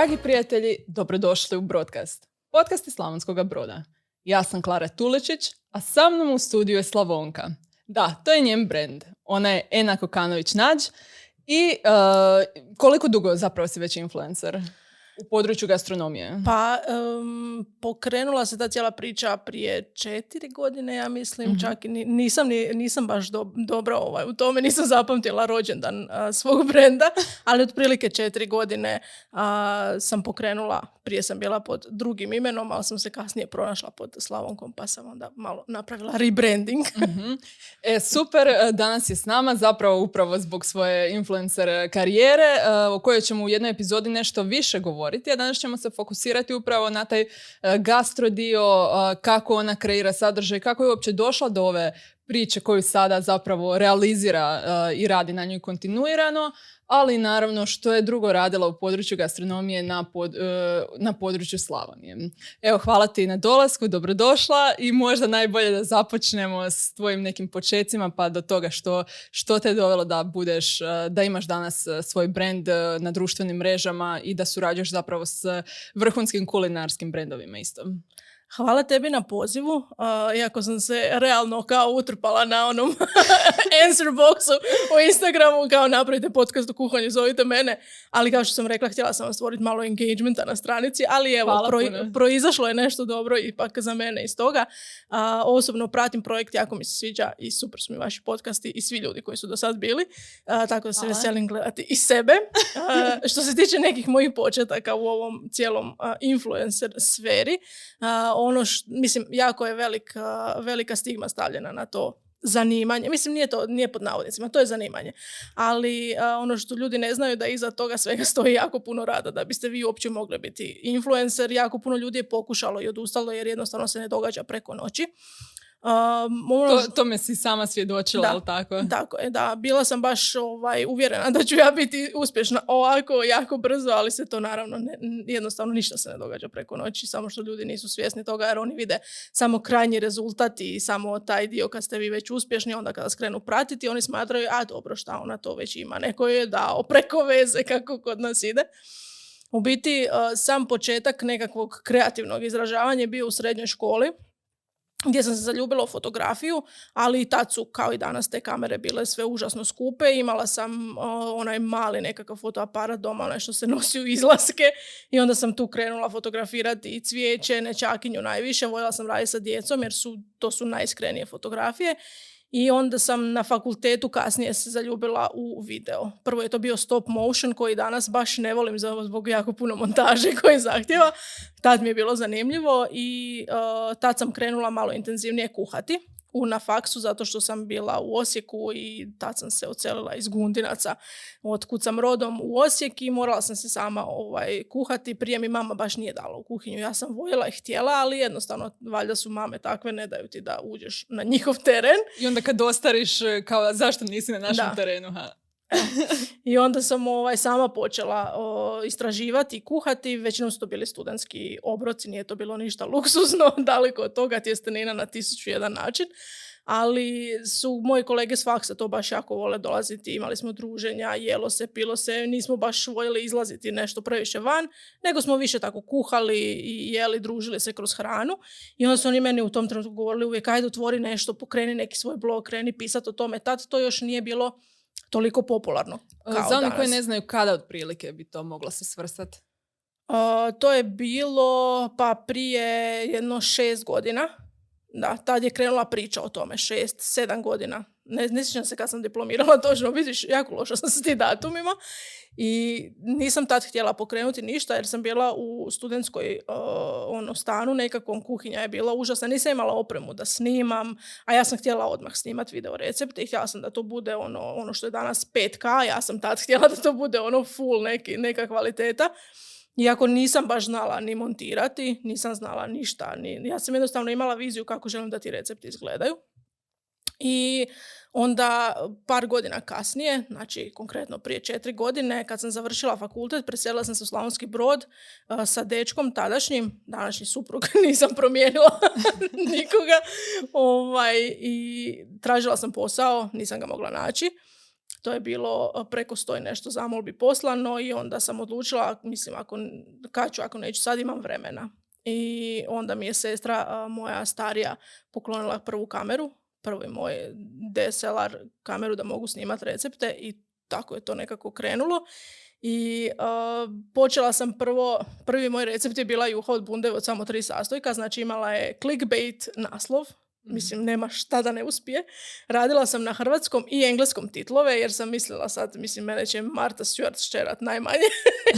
Dragi prijatelji, dobrodošli u Broadcast. Podcast iz Slavonskog broda. Ja sam Klara Tulečić, a sa mnom u studiju je Slavonka. Da, to je njen brand. Ona je Ena Kokanović-Nađ i uh, koliko dugo zapravo si već influencer? U području gastronomije? Pa, pokrenula se ta cijela priča prije četiri godine, ja mislim, mm čak i nisam, nisam baš dobro ovaj, u tome, nisam zapamtila rođendan svog brenda, ali otprilike četiri godine sam pokrenula, prije sam bila pod drugim imenom, ali sam se kasnije pronašla pod Slavonkom, pa sam onda malo napravila rebranding. mm E, super, e, danas je s nama zapravo upravo zbog svoje influencer karijere, e, o kojoj ćemo u jednoj epizodi nešto više govoriti govoriti, a danas ćemo se fokusirati upravo na taj e, gastro dio, e, kako ona kreira sadržaj, kako je uopće došla do ove priče koju sada zapravo realizira e, i radi na njoj kontinuirano, ali naravno što je drugo radila u području gastronomije na, pod, e, na području Slavonije. Evo, hvala ti na dolasku, dobrodošla i možda najbolje da započnemo s tvojim nekim počecima pa do toga što, što te je dovelo da budeš, e, da imaš danas e, svoj brand na društvenim mrežama i da surađuješ zapravo s vrhunskim kulinarskim brendovima isto. Hvala tebi na pozivu, uh, iako sam se realno kao utrpala na onom answer boxu u Instagramu, kao napravite podcast o kuhanju, zovite mene, ali kao što sam rekla, htjela sam stvoriti malo engagementa na stranici, ali evo, proizašlo je nešto dobro ipak za mene iz toga. Uh, osobno pratim projekt, jako mi se sviđa i super su mi vaši podcasti i svi ljudi koji su do sad bili, uh, tako da se veselim gledati i sebe. što se tiče nekih mojih početaka u ovom cijelom influencer sferi, ono š, mislim, jako je velika, velika stigma stavljena na to zanimanje. Mislim, nije to, nije pod navodnicima, to je zanimanje. Ali ono što ljudi ne znaju da iza toga svega stoji jako puno rada da biste vi uopće mogli biti influencer. Jako puno ljudi je pokušalo i odustalo jer jednostavno se ne događa preko noći. Um, ono... to, to me si sama svjedočila, ali tako? Tako je, da. Bila sam baš ovaj, uvjerena da ću ja biti uspješna ovako, jako brzo, ali se to naravno ne, jednostavno ništa se ne događa preko noći, samo što ljudi nisu svjesni toga jer oni vide samo krajnji rezultat i samo taj dio kad ste vi već uspješni, onda kada skrenu pratiti, oni smatraju, a dobro, šta ona to već ima, neko je dao preko veze kako kod nas ide. U biti, sam početak nekakvog kreativnog izražavanja je bio u srednjoj školi, gdje sam se zaljubila u fotografiju, ali i tad su, kao i danas, te kamere bile sve užasno skupe. Imala sam onaj mali nekakav fotoaparat doma, onaj što se nosi u izlaske i onda sam tu krenula fotografirati i cvijeće, nečakinju najviše. Voljela sam raditi sa djecom jer su, to su najiskrenije fotografije i onda sam na fakultetu kasnije se zaljubila u video. Prvo je to bio stop motion koji danas baš ne volim zbog jako puno montaže koji zahtjeva. Tad mi je bilo zanimljivo i uh, tad sam krenula malo intenzivnije kuhati u, na faksu zato što sam bila u Osijeku i tad sam se ocelila iz Gundinaca od sam rodom u Osijek i morala sam se sama ovaj, kuhati. Prije mi mama baš nije dala u kuhinju. Ja sam voljela i htjela, ali jednostavno valjda su mame takve, ne daju ti da uđeš na njihov teren. I onda kad ostariš, kao zašto nisi na našem terenu? Ha? I onda sam ovaj, sama počela istraživati i kuhati. Većinom su to bili studentski obroci, nije to bilo ništa luksuzno, daleko od toga tjestenina na tisuću jedan način. Ali su moji kolege s faksa to baš jako vole dolaziti, imali smo druženja, jelo se, pilo se, nismo baš voljeli izlaziti nešto previše van, nego smo više tako kuhali i jeli, družili se kroz hranu. I onda su oni meni u tom trenutku govorili uvijek, ajde otvori nešto, pokreni neki svoj blog, kreni pisati o tome. Tad to još nije bilo toliko popularno. E, kao Za one koji ne znaju kada otprilike bi to moglo se svrstati? Uh, to je bilo pa prije jedno šest godina. Da, tad je krenula priča o tome, šest, sedam godina. Ne, ne sjećam se kad sam diplomirala točno, vidiš, jako loša sam s tim datumima. I nisam tad htjela pokrenuti ništa jer sam bila u studentskoj uh, ono, stanu, nekakvom kuhinja je bila užasna. Nisam imala opremu da snimam, a ja sam htjela odmah snimati video recepte i htjela sam da to bude ono, ono što je danas 5K, ja sam tad htjela da to bude ono full neki, neka kvaliteta. Iako nisam baš znala ni montirati, nisam znala ništa. Ni, ja sam jednostavno imala viziju kako želim da ti recepti izgledaju. I onda par godina kasnije, znači konkretno prije četiri godine, kad sam završila fakultet, preselila sam se u Slavonski brod sa dečkom tadašnjim, današnji suprug, nisam promijenila nikoga, ovaj, i tražila sam posao, nisam ga mogla naći. To je bilo uh, preko sto i nešto zamolbi poslano i onda sam odlučila, mislim, ako, kad ću, ako neću, sad imam vremena. I onda mi je sestra uh, moja starija poklonila prvu kameru, prvi moj DSLR kameru da mogu snimati recepte i tako je to nekako krenulo. I uh, počela sam prvo, prvi moj recept je bila juha od bunde od samo tri sastojka, znači imala je clickbait naslov. Mislim, nema šta da ne uspije. Radila sam na hrvatskom i engleskom titlove, jer sam mislila sad, mislim, mene će Marta Stewart ščerat najmanje.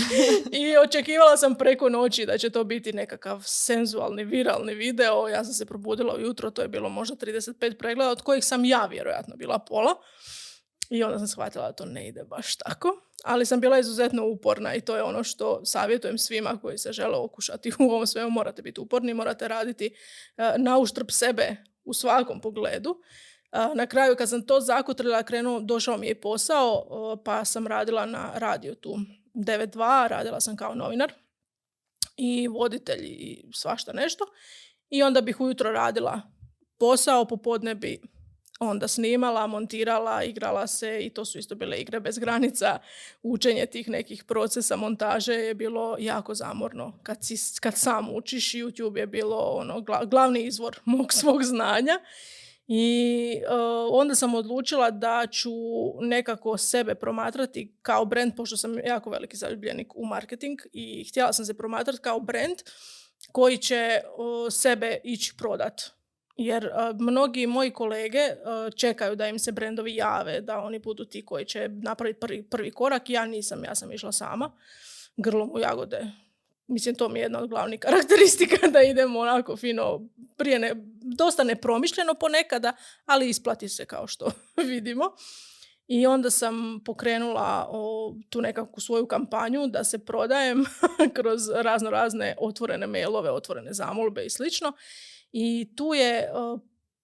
I očekivala sam preko noći da će to biti nekakav senzualni, viralni video. Ja sam se probudila ujutro, to je bilo možda 35 pregleda, od kojih sam ja vjerojatno bila pola. I onda sam shvatila da to ne ide baš tako. Ali sam bila izuzetno uporna i to je ono što savjetujem svima koji se žele okušati u ovom svemu. Morate biti uporni, morate raditi uh, na uštrb sebe u svakom pogledu. Na kraju kad sam to zakutrila, krenuo, došao mi je posao, pa sam radila na radiju tu 9.2, radila sam kao novinar i voditelj i svašta nešto. I onda bih ujutro radila posao, popodne bi onda snimala, montirala, igrala se i to su isto bile igre bez granica. Učenje tih nekih procesa montaže je bilo jako zamorno. Kad, si, kad sam učiš, YouTube je bilo ono, glavni izvor mog svog znanja. I uh, onda sam odlučila da ću nekako sebe promatrati kao brand, pošto sam jako veliki zaljubljenik u marketing i htjela sam se promatrati kao brand koji će uh, sebe ići prodat jer mnogi moji kolege čekaju da im se brendovi jave, da oni budu ti koji će napraviti prvi, prvi korak. Ja nisam, ja sam išla sama, grlom u jagode. Mislim, to mi je jedna od glavnih karakteristika da idemo onako fino, prije ne, dosta nepromišljeno ponekada, ali isplati se kao što vidimo. I onda sam pokrenula o, tu nekakvu svoju kampanju da se prodajem kroz razno razne otvorene mailove, otvorene zamolbe i slično. I tu je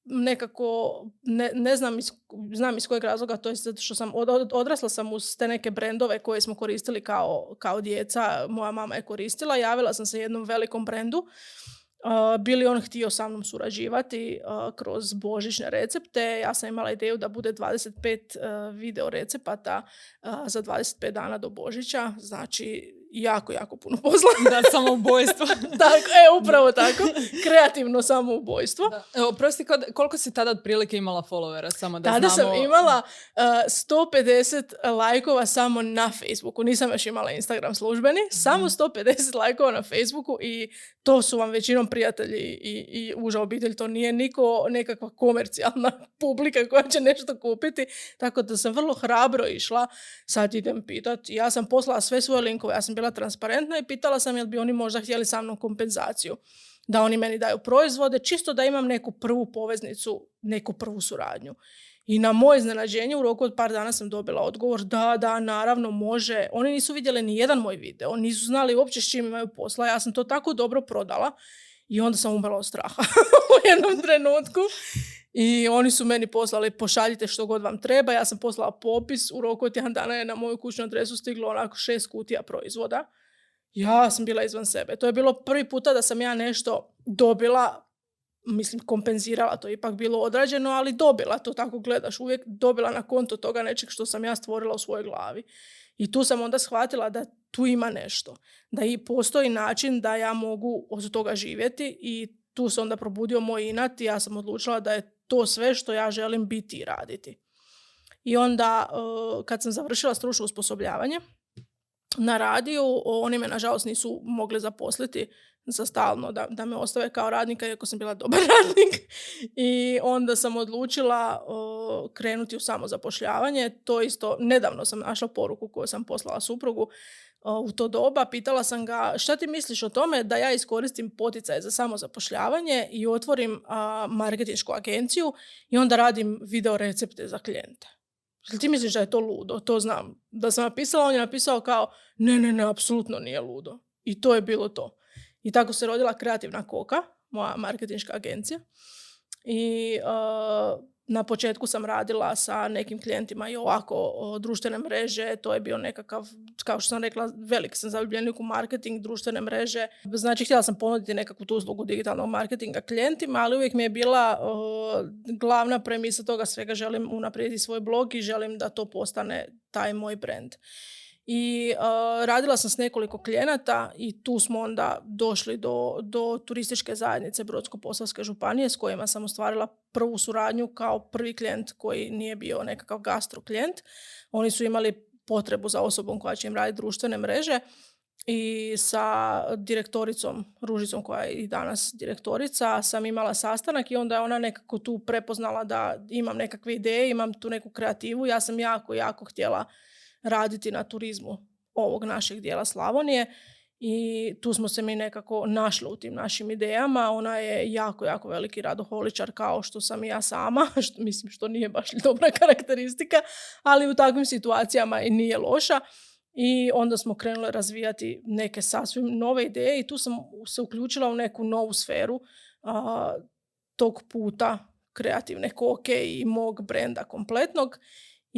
nekako, ne, ne znam, iz, znam iz kojeg razloga, to je zato što sam od, odrasla sam uz te neke brendove koje smo koristili kao, kao djeca, moja mama je koristila, javila sam se jednom velikom brendu, uh, bili on htio sa mnom surađivati kroz božićne recepte. Ja sam imala ideju da bude 25 uh, video recepata za 25 dana do Božića, znači jako, jako puno posla. Da, samoubojstvo. tako, e, upravo tako. Kreativno samoubojstvo. Da. Evo, prosti, koliko si tada otprilike imala followera? Samo da tada znamo... sam imala uh, 150 lajkova samo na Facebooku. Nisam još imala Instagram službeni. Samo 150 mhm. lajkova na Facebooku i to su vam većinom prijatelji i, i uža obitelj. To nije niko nekakva komercijalna publika koja će nešto kupiti. Tako da sam vrlo hrabro išla. Sad idem pitati. Ja sam poslala sve svoje linkove. Ja sam bila transparentna i pitala sam jel bi oni možda htjeli sa mnom kompenzaciju. Da oni meni daju proizvode, čisto da imam neku prvu poveznicu, neku prvu suradnju. I na moje iznenađenje u roku od par dana sam dobila odgovor da, da, naravno može. Oni nisu vidjeli ni jedan moj video, nisu znali uopće s čim imaju posla. Ja sam to tako dobro prodala i onda sam umrla od straha u jednom trenutku. I oni su meni poslali pošaljite što god vam treba. Ja sam poslala popis. U roku od jedan dana je na moju kućnu adresu stiglo onako šest kutija proizvoda. Ja sam bila izvan sebe. To je bilo prvi puta da sam ja nešto dobila mislim, kompenzirala, to ipak bilo odrađeno, ali dobila, to tako gledaš, uvijek dobila na konto toga nečeg što sam ja stvorila u svojoj glavi. I tu sam onda shvatila da tu ima nešto, da i postoji način da ja mogu od toga živjeti i tu se onda probudio moj inat i ja sam odlučila da je to sve što ja želim biti i raditi. I onda uh, kad sam završila stručno usposobljavanje na radiju, oni me nažalost nisu mogli zaposliti za stalno da, da me ostave kao radnika iako sam bila dobar radnik i onda sam odlučila uh, krenuti u samozapošljavanje. To isto, nedavno sam našla poruku koju sam poslala suprugu u to doba. Pitala sam ga šta ti misliš o tome da ja iskoristim poticaje za samozapošljavanje i otvorim marketinšku agenciju i onda radim video recepte za klijente. Ti misliš da je to ludo? To znam. Da sam napisala, on je napisao kao ne, ne, ne, apsolutno nije ludo. I to je bilo to. I tako se rodila kreativna koka, moja marketinška agencija. I na početku sam radila sa nekim klijentima i ovako društvene mreže, to je bio nekakav, kao što sam rekla, velik sam zaljubljenik u marketing, društvene mreže. Znači, htjela sam ponuditi nekakvu tu uslugu digitalnog marketinga klijentima, ali uvijek mi je bila glavna premisa toga svega, želim unaprijediti svoj blog i želim da to postane taj moj brand. I radila sam s nekoliko klijenata i tu smo onda došli do, do turističke zajednice Brodsko-posavske županije s kojima sam ostvarila prvu suradnju kao prvi klijent koji nije bio nekakav gastro klijent. Oni su imali potrebu za osobom koja će im raditi društvene mreže i sa direktoricom Ružicom koja je i danas direktorica sam imala sastanak i onda je ona nekako tu prepoznala da imam nekakve ideje, imam tu neku kreativu. Ja sam jako, jako htjela raditi na turizmu ovog našeg dijela Slavonije i tu smo se mi nekako našli u tim našim idejama. Ona je jako, jako veliki radoholičar kao što sam i ja sama, što, mislim što nije baš dobra karakteristika, ali u takvim situacijama i nije loša. I onda smo krenuli razvijati neke sasvim nove ideje i tu sam se uključila u neku novu sferu tog puta kreativne koke i mog brenda kompletnog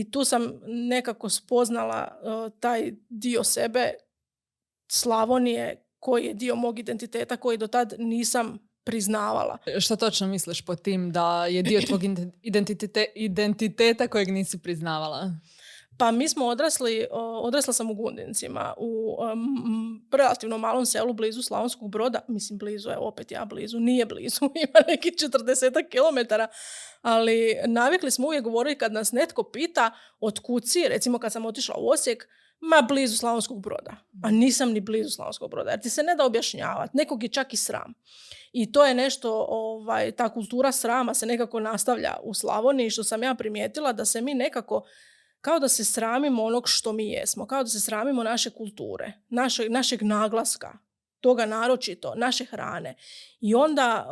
i tu sam nekako spoznala uh, taj dio sebe Slavonije koji je dio mog identiteta koji do tad nisam priznavala. Što točno misliš po tim da je dio tvog identiteta kojeg nisi priznavala? Pa mi smo odrasli, odrasla sam u Gundincima, u relativno malom selu blizu Slavonskog broda, mislim blizu je, opet ja blizu, nije blizu, ima neki 40 km, ali navikli smo uvijek govoriti kad nas netko pita od kuci, recimo kad sam otišla u Osijek, ma blizu Slavonskog broda. A nisam ni blizu Slavonskog broda, jer ti se ne da objašnjavati, nekog je čak i sram. I to je nešto, ovaj, ta kultura srama se nekako nastavlja u Slavoniji, što sam ja primijetila da se mi nekako kao da se sramimo onog što mi jesmo, kao da se sramimo naše kulture, naše, našeg naglaska, toga naročito, naše hrane. I onda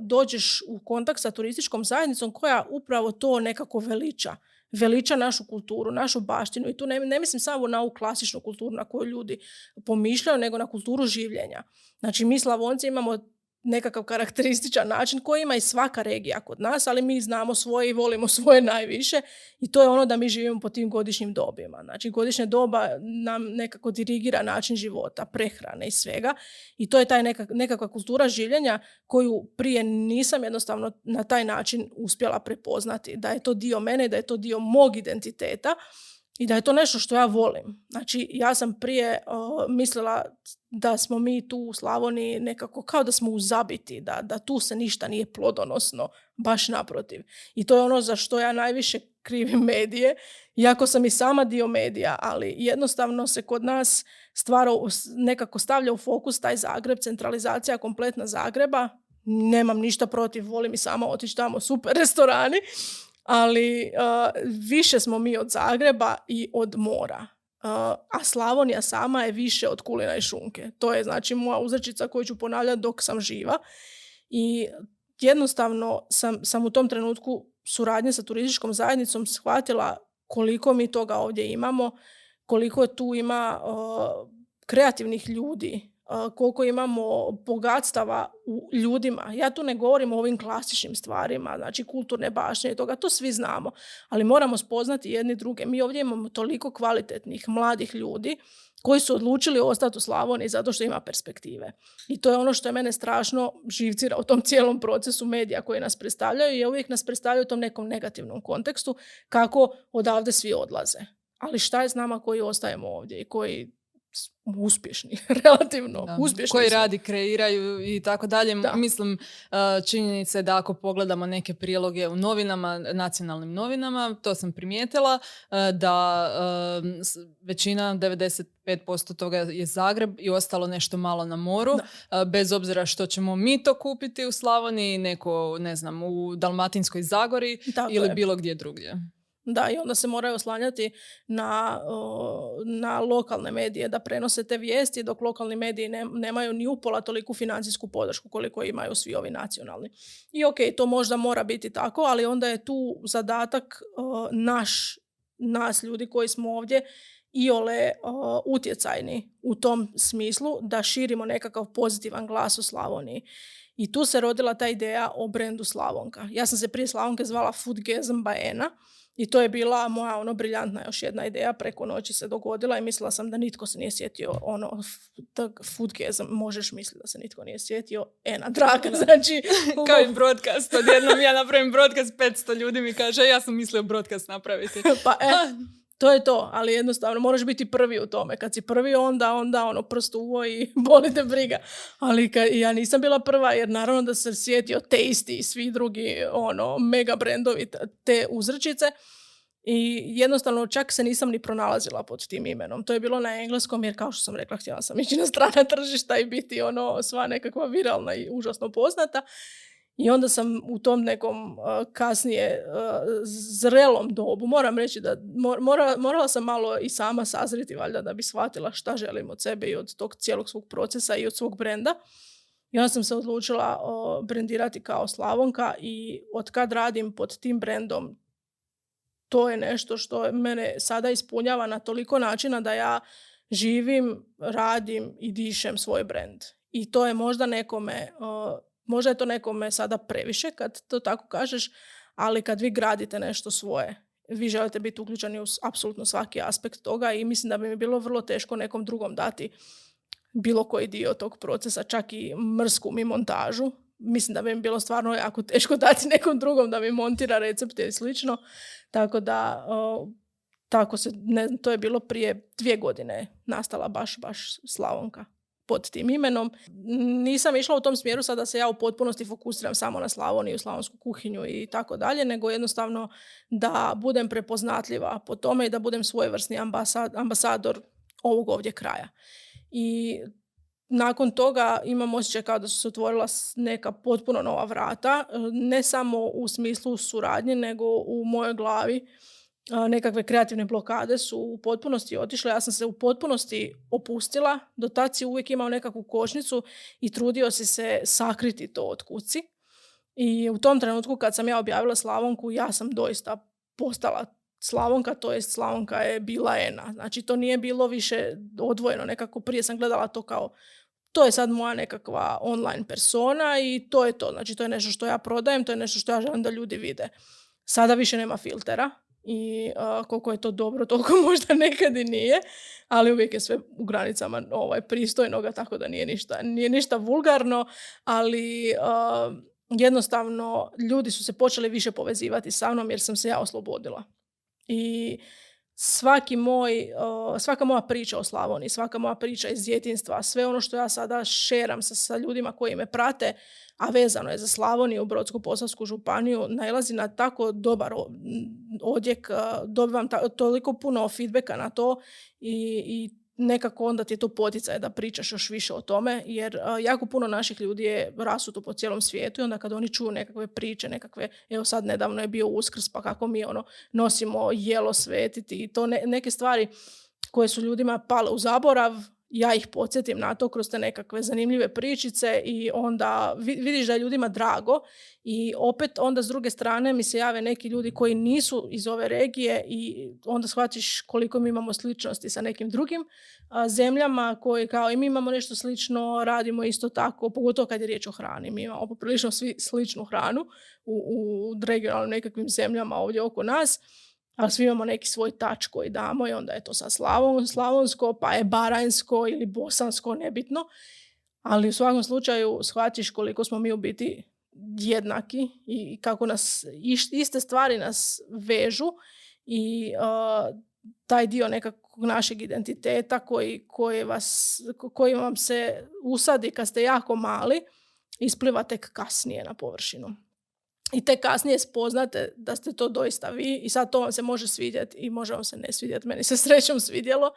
dođeš u kontakt sa turističkom zajednicom koja upravo to nekako veliča. Veliča našu kulturu, našu baštinu i tu ne, ne mislim samo na ovu klasičnu kulturu na koju ljudi pomišljaju, nego na kulturu življenja. Znači mi Slavonci imamo nekakav karakterističan način koji ima i svaka regija kod nas, ali mi znamo svoje i volimo svoje najviše i to je ono da mi živimo po tim godišnjim dobima. Znači godišnje doba nam nekako dirigira način života, prehrane i svega i to je taj nekakva kultura življenja koju prije nisam jednostavno na taj način uspjela prepoznati da je to dio mene, da je to dio mog identiteta i da je to nešto što ja volim. Znači, ja sam prije mislila da smo mi tu u Slavoniji nekako kao da smo u zabiti, da, da tu se ništa nije plodonosno, baš naprotiv. I to je ono za što ja najviše krivim medije, iako sam i sama dio medija, ali jednostavno se kod nas stvara, nekako stavlja u fokus taj Zagreb, centralizacija kompletna Zagreba, nemam ništa protiv, volim i sama otići tamo, super restorani, ali više smo mi od Zagreba i od mora. a Slavonija sama je više od kulina i šunke. To je znači moja uzrečica koju ću ponavljati dok sam živa. I jednostavno sam, sam u tom trenutku suradnje sa turističkom zajednicom shvatila koliko mi toga ovdje imamo, koliko tu ima kreativnih ljudi, koliko imamo bogatstava u ljudima. Ja tu ne govorim o ovim klasičnim stvarima, znači kulturne bašnje i toga, to svi znamo. Ali moramo spoznati jedni druge. Mi ovdje imamo toliko kvalitetnih mladih ljudi koji su odlučili ostati u Slavoniji zato što ima perspektive. I to je ono što je mene strašno živcira u tom cijelom procesu medija koji nas predstavljaju i uvijek nas predstavljaju u tom nekom negativnom kontekstu kako odavde svi odlaze. Ali šta je s nama koji ostajemo ovdje i koji uspješni, relativno da. uspješni. Koji radi, kreiraju i tako dalje. Mislim, činjenica je da ako pogledamo neke priloge u novinama, nacionalnim novinama, to sam primijetila, da većina, 95% toga je Zagreb i ostalo nešto malo na moru. Bez obzira što ćemo mi to kupiti u Slavoniji, neko, ne znam, u Dalmatinskoj Zagori ili bilo gdje drugdje. Da, i onda se moraju oslanjati na, na lokalne medije da prenose te vijesti, dok lokalni mediji ne, nemaju ni upola toliku financijsku podršku koliko imaju svi ovi nacionalni. I ok, to možda mora biti tako, ali onda je tu zadatak naš, nas ljudi koji smo ovdje iole uh, utjecajni u tom smislu da širimo nekakav pozitivan glas u Slavoniji. I tu se rodila ta ideja o brendu Slavonka. Ja sam se prije Slavonke zvala Foodgasm by Ena i to je bila moja ono briljantna još jedna ideja, preko noći se dogodila i mislila sam da nitko se nije sjetio ono foodgasm, možeš misliti da se nitko nije sjetio, ena draga, znači... Kao i broadcast, odjednom ja napravim broadcast, 500 ljudi mi kaže, ja sam mislio broadcast napraviti. pa e, to je to, ali jednostavno moraš biti prvi u tome. Kad si prvi onda, onda ono prst uvo i boli te briga. Ali kad, ja nisam bila prva jer naravno da se sjetio Tasty i svi drugi ono mega brendovi te uzrečice. I jednostavno čak se nisam ni pronalazila pod tim imenom. To je bilo na engleskom jer kao što sam rekla htjela sam ići na strana tržišta i biti ono sva nekakva viralna i užasno poznata. I onda sam u tom nekom kasnije zrelom dobu, moram reći da mora, morala sam malo i sama sazriti valjda da bi shvatila šta želim od sebe i od tog cijelog svog procesa i od svog brenda. I onda sam se odlučila brendirati kao Slavonka i od kad radim pod tim brendom to je nešto što mene sada ispunjava na toliko načina da ja živim, radim i dišem svoj brend. I to je možda nekome Možda je to nekome sada previše kad to tako kažeš, ali kad vi gradite nešto svoje, vi želite biti uključeni u apsolutno svaki aspekt toga i mislim da bi mi bilo vrlo teško nekom drugom dati bilo koji dio tog procesa, čak i mrsku mi montažu. Mislim da bi mi bilo stvarno jako teško dati nekom drugom da mi montira recepte i slično. Tako da, tako se, ne, to je bilo prije dvije godine nastala baš, baš Slavonka pod tim imenom. Nisam išla u tom smjeru sada da se ja u potpunosti fokusiram samo na Slavoniju, slavonsku kuhinju i tako dalje, nego jednostavno da budem prepoznatljiva po tome i da budem svojevrsni ambasad, ambasador ovog ovdje kraja. I nakon toga imam osjećaj kao da su se otvorila neka potpuno nova vrata, ne samo u smislu suradnje, nego u mojoj glavi nekakve kreativne blokade su u potpunosti otišle. Ja sam se u potpunosti opustila. Do tad si uvijek imao nekakvu kočnicu i trudio si se sakriti to od kuci. I u tom trenutku kad sam ja objavila Slavonku, ja sam doista postala Slavonka, to jest Slavonka je bila ena. Znači to nije bilo više odvojeno nekako. Prije sam gledala to kao to je sad moja nekakva online persona i to je to. Znači to je nešto što ja prodajem, to je nešto što ja želim da ljudi vide. Sada više nema filtera i koliko je to dobro, toliko možda nekad i nije, ali uvijek je sve u granicama ovaj, pristojnoga, tako da nije ništa, nije ništa vulgarno, ali jednostavno ljudi su se počeli više povezivati sa mnom jer sam se ja oslobodila. I svaki moj, svaka moja priča o Slavoniji, svaka moja priča iz djetinstva, sve ono što ja sada šeram sa, sa ljudima koji me prate, a vezano je za Slavoniju, Brodsko-posavsku županiju, nailazi na tako dobar odjek, dobivam toliko puno feedbacka na to i, i nekako onda ti je to poticaj da pričaš još više o tome, jer jako puno naših ljudi je rasuto po cijelom svijetu i onda kad oni čuju nekakve priče, nekakve, evo sad nedavno je bio uskrs, pa kako mi ono nosimo jelo svetiti i to neke stvari koje su ljudima pale u zaborav, ja ih podsjetim na to kroz te nekakve zanimljive pričice i onda vidiš da je ljudima drago i opet onda s druge strane mi se jave neki ljudi koji nisu iz ove regije i onda shvatiš koliko mi imamo sličnosti sa nekim drugim zemljama koji kao i mi imamo nešto slično, radimo isto tako, pogotovo kad je riječ o hrani. Mi imamo poprilično svi sličnu hranu u, u regionalnim nekakvim zemljama ovdje oko nas ali svi imamo neki svoj tač koji damo i onda je to sad slavon, slavonsko, pa je baranjsko ili bosansko, nebitno. Ali u svakom slučaju shvatiš koliko smo mi u biti jednaki i kako nas iste stvari nas vežu i uh, taj dio nekakvog našeg identiteta koji, koji, vas, koji vam se usadi kad ste jako mali, ispliva tek kasnije na površinu i te kasnije spoznate da ste to doista vi i sad to vam se može svidjeti i može vam se ne svidjeti. Meni se srećom svidjelo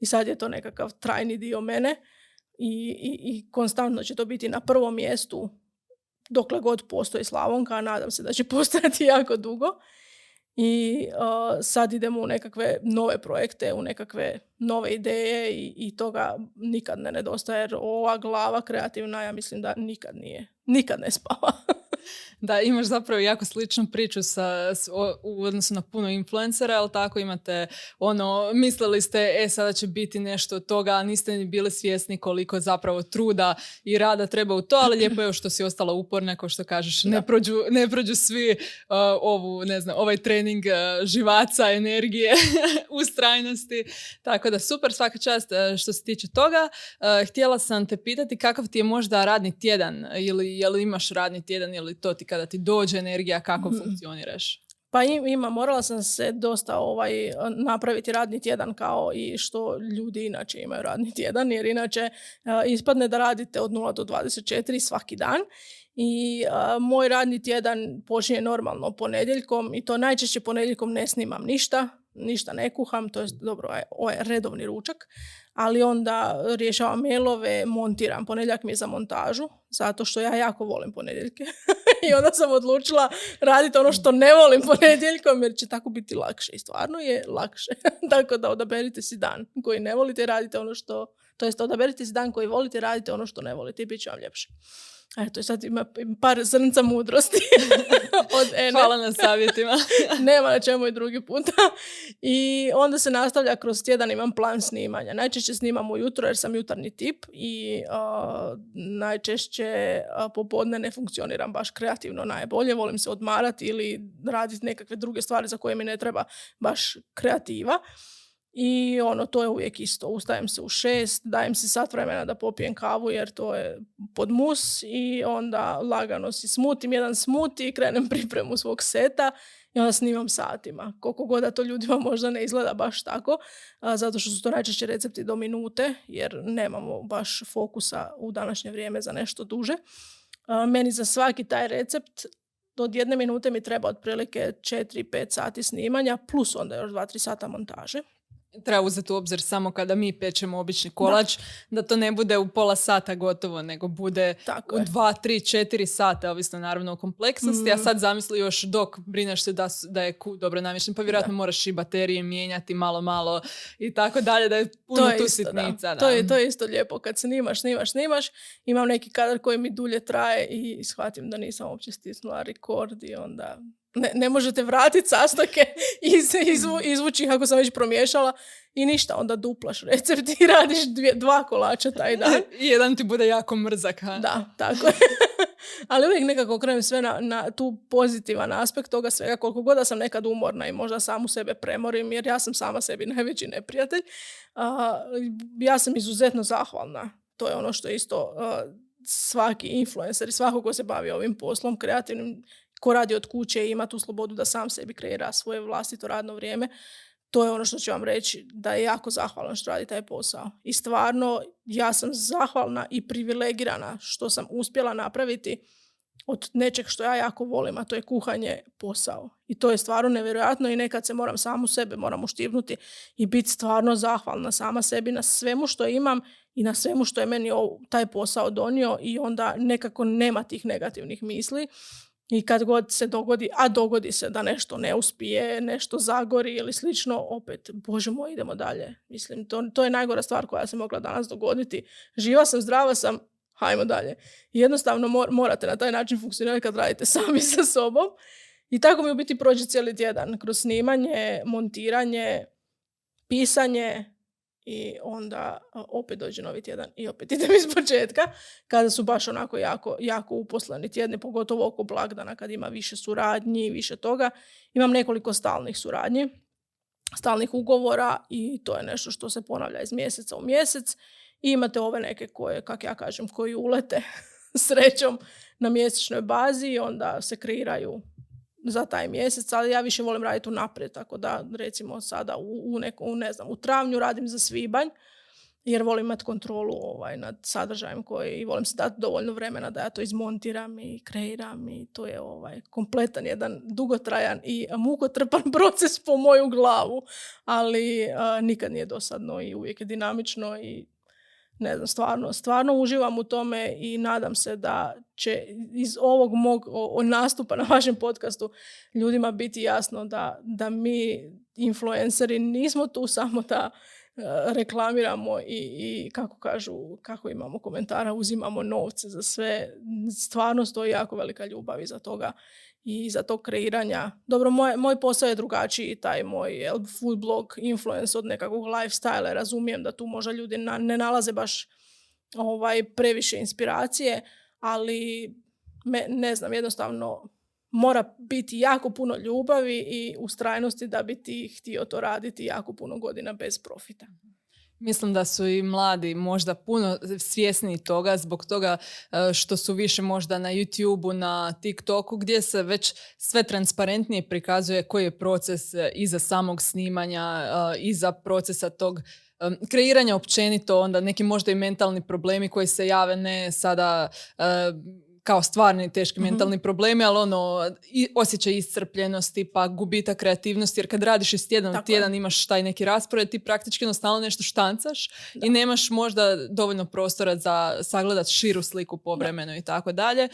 i sad je to nekakav trajni dio mene i, i, i konstantno će to biti na prvom mjestu dokle god postoji Slavonka, a nadam se da će postojati jako dugo. I uh, sad idemo u nekakve nove projekte, u nekakve nove ideje i, i toga nikad ne nedostaje jer ova glava kreativna ja mislim da nikad nije, nikad ne spava. Da, imaš zapravo jako sličnu priču sa, u odnosu na puno influencera, ali tako imate ono, mislili ste, e, sada će biti nešto od toga, a niste ni bili svjesni koliko zapravo truda i rada treba u to, ali lijepo je što si ostala uporna, kao što kažeš, ne prođu, ne prođu svi uh, ovu, ne znam, ovaj trening uh, živaca, energije, ustrajnosti. Tako da super, svaka čast uh, što se tiče toga. Htjela sam te pitati kakav ti je možda radni tjedan ili je li imaš radni tjedan ili to ti kada ti dođe energija, kako mhm. funkcioniraš? Pa ima, morala sam se dosta ovaj, napraviti radni tjedan kao i što ljudi inače imaju radni tjedan, jer inače ispadne da radite od 0 do 24 svaki dan i moj radni tjedan počinje normalno ponedjeljkom i to najčešće ponedjeljkom ne snimam ništa, ništa ne kuham, to je dobro, ovo je redovni ručak, ali onda rješavam mailove, montiram. Ponedjeljak mi je za montažu, zato što ja jako volim ponedjeljke. I onda sam odlučila raditi ono što ne volim ponedjeljkom, jer će tako biti lakše. I stvarno je lakše. tako da odaberite si dan koji ne volite, radite ono što... To jest odaberite si dan koji volite, radite ono što ne volite i bit će vam ljepše. Eto, sad ima par zrnca mudrosti od Ene. Hvala na savjetima. Nema na čemu i drugi puta. I onda se nastavlja kroz tjedan, imam plan snimanja. Najčešće snimam ujutro jer sam jutarnji tip i najčešće popodne ne funkcioniram baš kreativno najbolje. Volim se odmarati ili raditi nekakve druge stvari za koje mi ne treba baš kreativa. I ono, to je uvijek isto. Ustajem se u šest, dajem si sat vremena da popijem kavu jer to je pod mus i onda lagano si smutim jedan smuti i krenem pripremu svog seta i onda snimam satima. Koliko god da to ljudima možda ne izgleda baš tako, zato što su to najčešće recepti do minute jer nemamo baš fokusa u današnje vrijeme za nešto duže. meni za svaki taj recept od jedne minute mi treba otprilike 4-5 sati snimanja plus onda još 2-3 sata montaže treba uzeti u obzir samo kada mi pečemo obični kolač, da, to ne bude u pola sata gotovo, nego bude Tako u dva, tri, četiri sata, ovisno naravno o kompleksnosti, a mm. sad zamisli još dok brineš se da, da je ku dobro namješten, pa vjerojatno moraš i baterije mijenjati malo, malo i tako dalje, da je puno to je tu isto, sitnica. Da. To, je, to je isto lijepo, kad snimaš, snimaš, snimaš, imam neki kadar koji mi dulje traje i shvatim da nisam uopće stisnula rekord i onda ne, ne možete vratiti sastojke iz, izvu, izvući ih ako sam već promiješala i ništa, onda duplaš recept i radiš dvije, dva kolača taj dan. I jedan ti bude jako mrzak. Ha? Da, tako je. Ali uvijek nekako okrenem sve na, na tu pozitivan aspekt toga svega, koliko god da sam nekad umorna i možda samu sebe premorim, jer ja sam sama sebi najveći neprijatelj. ja sam izuzetno zahvalna. To je ono što isto svaki influencer i svako ko se bavi ovim poslom kreativnim ko radi od kuće i ima tu slobodu da sam sebi kreira svoje vlastito radno vrijeme, to je ono što ću vam reći, da je jako zahvalan što radi taj posao. I stvarno, ja sam zahvalna i privilegirana što sam uspjela napraviti od nečeg što ja jako volim, a to je kuhanje posao. I to je stvarno nevjerojatno i nekad se moram samu sebe, moram uštivnuti i biti stvarno zahvalna sama sebi na svemu što imam i na svemu što je meni taj posao donio i onda nekako nema tih negativnih misli i kad god se dogodi, a dogodi se da nešto ne uspije, nešto zagori ili slično, opet, bože moj, idemo dalje. Mislim, to, to je najgora stvar koja se mogla danas dogoditi. Živa sam, zdrava sam, hajmo dalje. Jednostavno morate na taj način funkcionirati kad radite sami sa sobom. I tako mi u biti prođe cijeli tjedan. Kroz snimanje, montiranje, pisanje, i onda opet dođe novi tjedan i opet idem iz početka kada su baš onako jako, jako uposleni tjedni, pogotovo oko blagdana kad ima više suradnji, više toga. Imam nekoliko stalnih suradnji, stalnih ugovora i to je nešto što se ponavlja iz mjeseca u mjesec. I imate ove neke koje, kak ja kažem, koji ulete srećom na mjesečnoj bazi i onda se kreiraju za taj mjesec, ali ja više volim raditi unaprijed, tako da recimo sada u, u, neko, u, ne znam, u travnju radim za svibanj, jer volim imati kontrolu ovaj, nad sadržajem koji i volim se dati dovoljno vremena da ja to izmontiram i kreiram i to je ovaj kompletan jedan dugotrajan i mukotrpan proces po moju glavu, ali nikad nije dosadno i uvijek je dinamično i ne znam, stvarno, stvarno uživam u tome i nadam se da će iz ovog mog o, nastupa na vašem podcastu ljudima biti jasno da, da mi influenceri nismo tu samo da reklamiramo i, i kako kažu, kako imamo komentara, uzimamo novce za sve. Stvarno stoji jako velika ljubav iza toga i za tog kreiranja. Dobro, moj, moj posao je drugačiji, taj moj jel, food blog, influence od nekakvog lifestyle, razumijem da tu možda ljudi ne nalaze baš ovaj, previše inspiracije, ali me, ne znam, jednostavno mora biti jako puno ljubavi i ustrajnosti da bi ti htio to raditi jako puno godina bez profita. Mislim da su i mladi možda puno svjesni toga zbog toga e, što su više možda na YouTube-u, na TikToku gdje se već sve transparentnije prikazuje koji je proces e, iza samog snimanja, e, iza procesa tog kreiranja općenito, onda neki možda i mentalni problemi koji se jave ne sada kao stvarni teški mhm. mentalni problemi, ali ono, i osjećaj iscrpljenosti, pa gubitak kreativnosti, jer kad radiš iz tjedan u tjedan imaš taj neki raspored, ti praktički ono nešto štancaš i nemaš možda dovoljno prostora za sagledat širu sliku povremeno i tako dalje. E,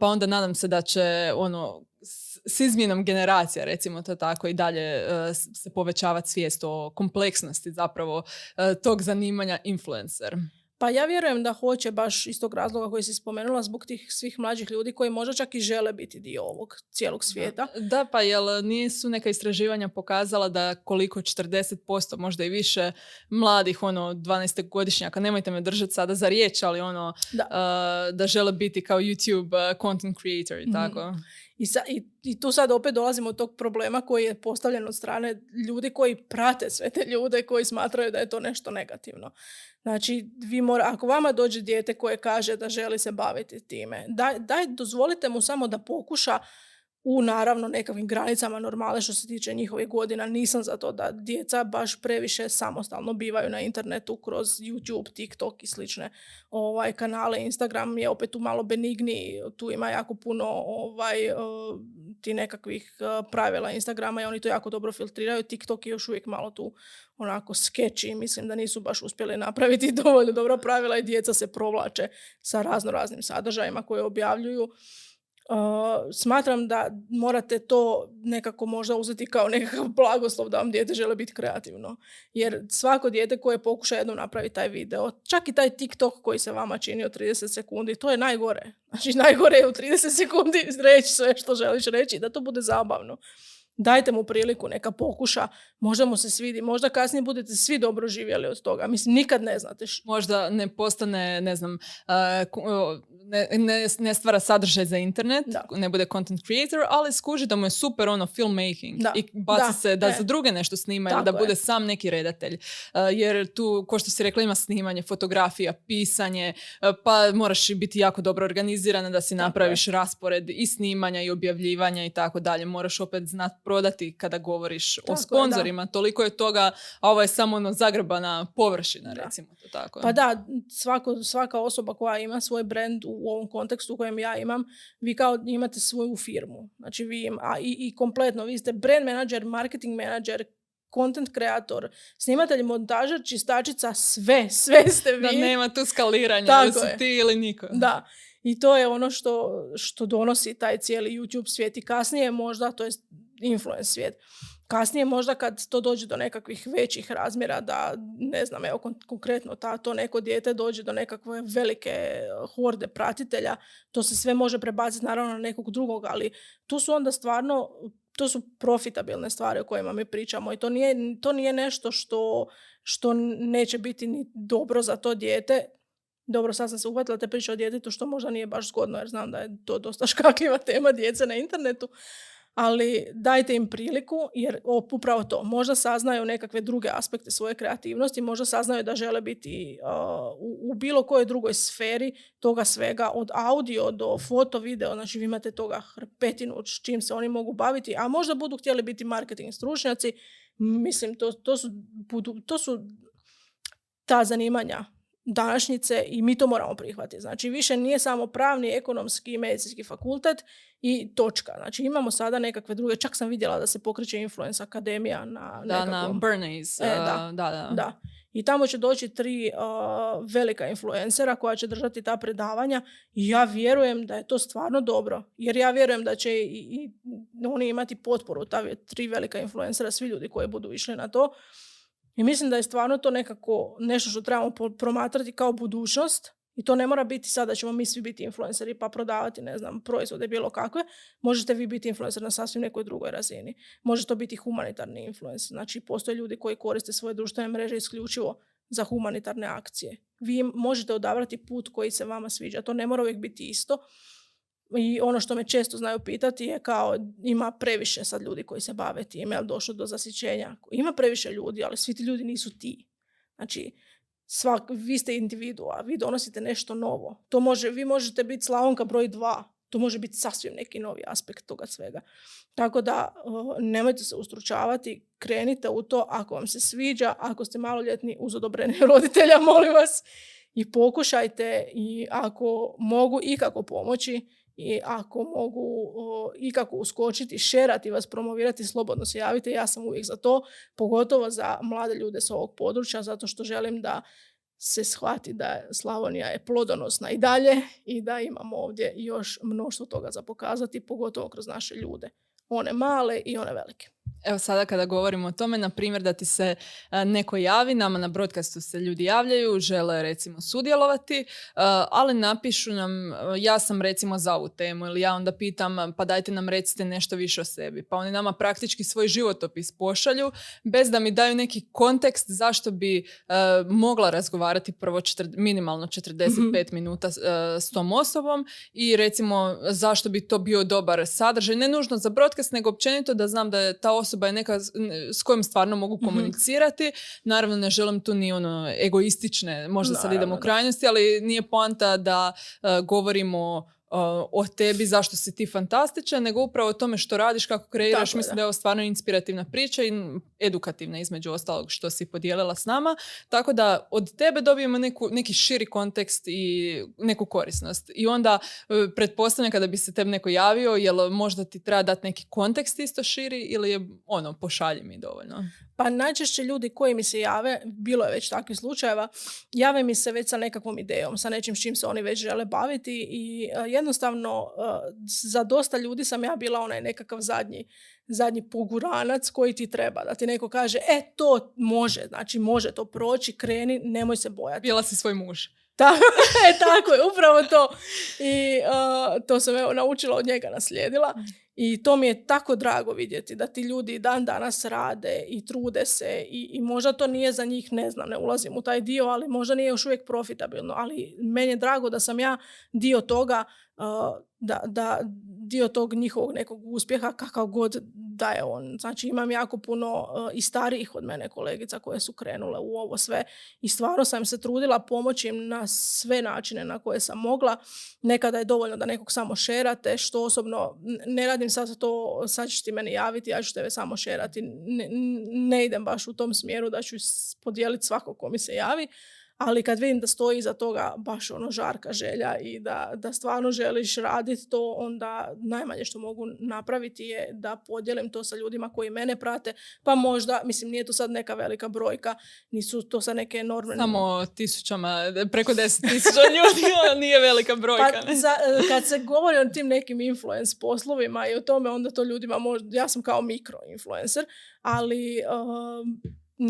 pa onda nadam se da će ono, s izmjenom generacija, recimo to tako, i dalje e, se povećavati svijest o kompleksnosti zapravo e, tog zanimanja influencer. Pa ja vjerujem da hoće baš iz tog razloga koji si spomenula zbog tih svih mlađih ljudi koji možda čak i žele biti dio ovog cijelog svijeta. Da, pa jel nisu neka istraživanja pokazala da koliko 40% možda i više mladih ono 12 godišnjaka, nemojte me držati sada za riječ, ali ono da, da žele biti kao YouTube content creator i mhm. tako. I, sa, i, I tu sad opet dolazimo od tog problema koji je postavljen od strane ljudi koji prate sve te ljude koji smatraju da je to nešto negativno. Znači, vi mora, ako vama dođe dijete koje kaže da želi se baviti time, daj, daj dozvolite mu samo da pokuša u naravno nekakvim granicama normale što se tiče njihovih godina. Nisam za to da djeca baš previše samostalno bivaju na internetu kroz YouTube, TikTok i slične ovaj, kanale. Instagram je opet tu malo benigni, tu ima jako puno ovaj, eh, ti nekakvih eh, pravila Instagrama i oni to jako dobro filtriraju. TikTok je još uvijek malo tu onako skeči mislim da nisu baš uspjeli napraviti dovoljno dobra pravila i djeca se provlače sa razno raznim sadržajima koje objavljuju smatram da morate to nekako možda uzeti kao nekakav blagoslov da vam dijete žele biti kreativno. Jer svako dijete koje pokuša jednom napraviti taj video, čak i taj TikTok koji se vama čini od 30 sekundi, to je najgore. Znači najgore je u 30 sekundi reći sve što želiš reći da to bude zabavno dajte mu priliku, neka pokuša, možda mu se svidi, možda kasnije budete svi dobro živjeli od toga. Mislim, nikad ne znate. Možda ne postane, ne znam, ne, ne, ne stvara sadržaj za internet, ne bude content creator, ali skuži da mu je super ono filmmaking da. i baci se da e. za druge nešto snima ili da bude sam neki redatelj. jer tu, ko što si rekla, ima snimanje, fotografija, pisanje, pa moraš biti jako dobro organizirana da si napraviš raspored i snimanja i objavljivanja i tako dalje. Moraš opet znati prodati kada govoriš o sponzorima. Toliko je toga, a ovo je samo ono zagrbana površina, recimo to tako. Pa da, svako, svaka osoba koja ima svoj brand u ovom kontekstu u kojem ja imam, vi kao imate svoju firmu. Znači vi a i, i kompletno, vi ste brand manager, marketing manager, content kreator, snimatelj, montažer, čistačica, sve, sve ste vi. Da nema tu skaliranja, da su ti ili niko. Da. I to je ono što, što donosi taj cijeli YouTube svijet i kasnije možda, to je influence svijet. Kasnije možda kad to dođe do nekakvih većih razmjera da, ne znam, evo konkretno ta, to neko dijete dođe do nekakve velike eh, horde pratitelja, to se sve može prebaciti naravno na nekog drugog, ali tu su onda stvarno, to su profitabilne stvari o kojima mi pričamo i to nije, to nije nešto što, što neće biti ni dobro za to dijete, dobro, sad sam se uhvatila te priče o djetetu što možda nije baš zgodno jer znam da je to dosta škakljiva tema djece na internetu, ali dajte im priliku jer upravo to, možda saznaju nekakve druge aspekte svoje kreativnosti, možda saznaju da žele biti u, u, bilo kojoj drugoj sferi toga svega, od audio do foto, video, znači vi imate toga hrpetinu s čim se oni mogu baviti, a možda budu htjeli biti marketing stručnjaci, mislim to, to, su, to su ta zanimanja današnjice i mi to moramo prihvatiti. Znači više nije samo pravni, ekonomski i medicinski fakultet i točka. Znači imamo sada nekakve druge, čak sam vidjela da se pokreće Influence Akademija na da, na Bernays. E, da, da, da. da. I tamo će doći tri velika influencera koja će držati ta predavanja i ja vjerujem da je to stvarno dobro. Jer ja vjerujem da će i, i oni imati potporu, ta tri velika influencera, svi ljudi koji budu išli na to I mislim da je stvarno to nekako nešto što trebamo promatrati kao budućnost i to ne mora biti sad da ćemo mi svi biti influenceri pa prodavati, ne znam, proizvode bilo kakve. Možete vi biti influencer na sasvim nekoj drugoj razini. Može to biti humanitarni influencer. Znači, postoje ljudi koji koriste svoje društvene mreže isključivo za humanitarne akcije. Vi možete odabrati put koji se vama sviđa. To ne mora uvijek biti isto. I ono što me često znaju pitati je kao ima previše sad ljudi koji se bave time, jel došlo do zasićenja. Ima previše ljudi, ali svi ti ljudi nisu ti. Znači, svak, vi ste individua, vi donosite nešto novo. To može, vi možete biti Slavonka broj dva, to može biti sasvim neki novi aspekt toga svega. Tako da nemojte se ustručavati, krenite u to ako vam se sviđa, ako ste maloljetni uz odobrenje roditelja, molim vas, i pokušajte i ako mogu ikako pomoći i ako mogu uh, ikako uskočiti, šerati vas, promovirati, slobodno se javite. Ja sam uvijek za to, pogotovo za mlade ljude s ovog područja, zato što želim da se shvati da Slavonija je plodonosna i dalje i da imamo ovdje još mnoštvo toga za pokazati, pogotovo kroz naše ljude. One male i one velike. Evo sada kada govorimo o tome, na primjer da ti se a, neko javi, nama na broadcastu se ljudi javljaju, žele recimo sudjelovati, a, ali napišu nam a, ja sam recimo za ovu temu ili ja onda pitam pa dajte nam recite nešto više o sebi. Pa oni nama praktički svoj životopis pošalju bez da mi daju neki kontekst zašto bi mogla razgovarati prvo četir- minimalno 45 minuta s- a, s tom osobom i recimo zašto bi to bio dobar sadržaj, ne nužno za broadcast, nego općenito da znam da je ta osoba je neka s- kojom stvarno mogu Mhm. komunicirati. Naravno ne želim tu ni ono egoistične, možda sad idemo Naravno, u krajnosti, ali nije poanta da e, govorimo o tebi, zašto si ti fantastičan, nego upravo o tome što radiš, kako kreiraš. Tako Mislim da. da je ovo stvarno inspirativna priča i edukativna između ostalog što si podijelila s nama. Tako da od tebe dobijemo neku, neki širi kontekst i neku korisnost. I onda e, pretpostavljam kada bi se tebi neko javio, jel možda ti treba dati neki kontekst isto širi ili je ono, pošalji mi dovoljno. Pa najčešće ljudi koji mi se jave, bilo je već takvih slučajeva, jave mi se već sa nekakvom idejom, sa nečim s čim se oni već žele baviti i e, jednostavno e, za dosta ljudi sam ja bila onaj nekakav zadnji, zadnji poguranac koji ti treba. Da ti neko kaže, e to može, znači može to proći, kreni, nemoj se bojati. Bila si svoj muž. Ta- e, tako je, upravo to. I uh, to sam evo naučila od njega, naslijedila. I to mi je tako drago vidjeti da ti ljudi dan danas rade i trude se i, i možda to nije za njih, ne znam, ne ulazim u taj dio, ali možda nije još uvijek profitabilno. Ali meni je drago da sam ja dio toga, da, da dio tog njihovog nekog uspjeha kakav god da je on. Znači imam jako puno i starijih od mene kolegica koje su krenule u ovo sve i stvarno sam se trudila pomoći im na sve načine na koje sam mogla. Nekada je dovoljno da nekog samo šerate, što osobno ne radim sad to, sad ćeš ti meni javiti, ja ću tebe samo šerati. Ne, ne idem baš u tom smjeru da ću podijeliti svako ko mi se javi, ali kad vidim da stoji iza toga baš ono žarka želja i da, da stvarno želiš raditi to, onda najmanje što mogu napraviti je da podijelim to sa ljudima koji mene prate, pa možda, mislim nije to sad neka velika brojka, nisu to sad neke enormne... Samo tisućama, preko deset tisuća ljudi, nije velika brojka. Pa, za, kad se govori o tim nekim influence poslovima i o tome, onda to ljudima možda, ja sam kao mikro influencer, ali um,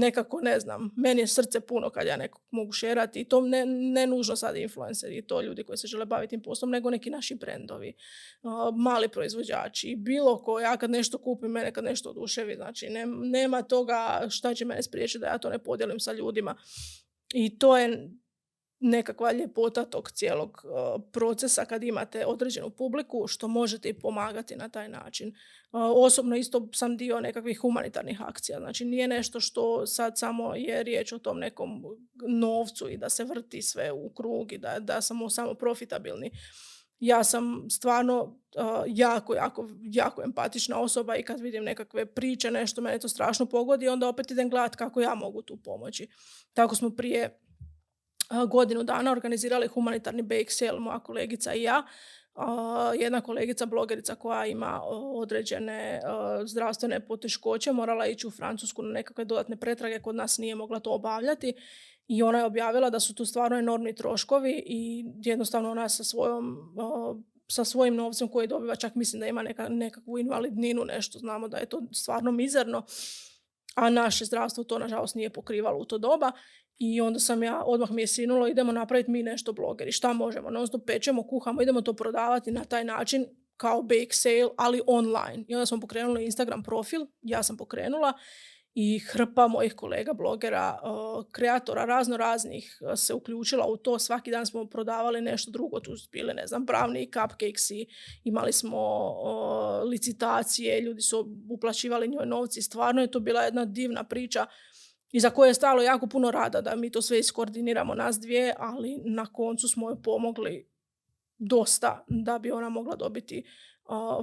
nekako ne znam, meni je srce puno kad ja nekog mogu šerati i to ne, ne nužno sad influenceri i to ljudi koji se žele baviti tim poslom, nego neki naši brendovi, mali proizvođači, bilo ko, ja kad nešto kupim, mene kad nešto oduševi, znači nem- nema toga šta će mene spriječiti da ja to ne podijelim sa ljudima. I to je nekakva ljepota tog cijelog uh, procesa kad imate određenu publiku što možete i pomagati na taj način. Uh, osobno isto sam dio nekakvih humanitarnih akcija, znači nije nešto što sad samo je riječ o tom nekom novcu i da se vrti sve u krug i da, da samo profitabilni. Ja sam stvarno uh, jako, jako, jako empatična osoba i kad vidim nekakve priče, nešto mene to strašno pogodi, onda opet idem gledat kako ja mogu tu pomoći. Tako smo prije godinu dana organizirali humanitarni bake sale, moja kolegica i ja. Jedna kolegica, blogerica koja ima određene zdravstvene poteškoće, morala ići u Francusku na nekakve dodatne pretrage, kod nas nije mogla to obavljati. I ona je objavila da su tu stvarno enormni troškovi i jednostavno ona sa svojom sa svojim novcem koji dobiva, čak mislim da ima neka, nekakvu invalidninu, nešto, znamo da je to stvarno mizerno a naše zdravstvo to nažalost nije pokrivalo u to doba. I onda sam ja, odmah mi je sinulo, idemo napraviti mi nešto blogeri. Šta možemo? Non stop pečemo, kuhamo, idemo to prodavati na taj način kao bake sale, ali online. I onda smo pokrenuli Instagram profil, ja sam pokrenula i hrpa mojih kolega blogera, kreatora razno raznih se uključila u to. Svaki dan smo prodavali nešto drugo, tu su bile, ne znam, pravni cupcakesi, imali smo licitacije, ljudi su uplaćivali njoj novci. Stvarno je to bila jedna divna priča i za koje je stalo jako puno rada da mi to sve iskoordiniramo nas dvije, ali na koncu smo joj pomogli dosta da bi ona mogla dobiti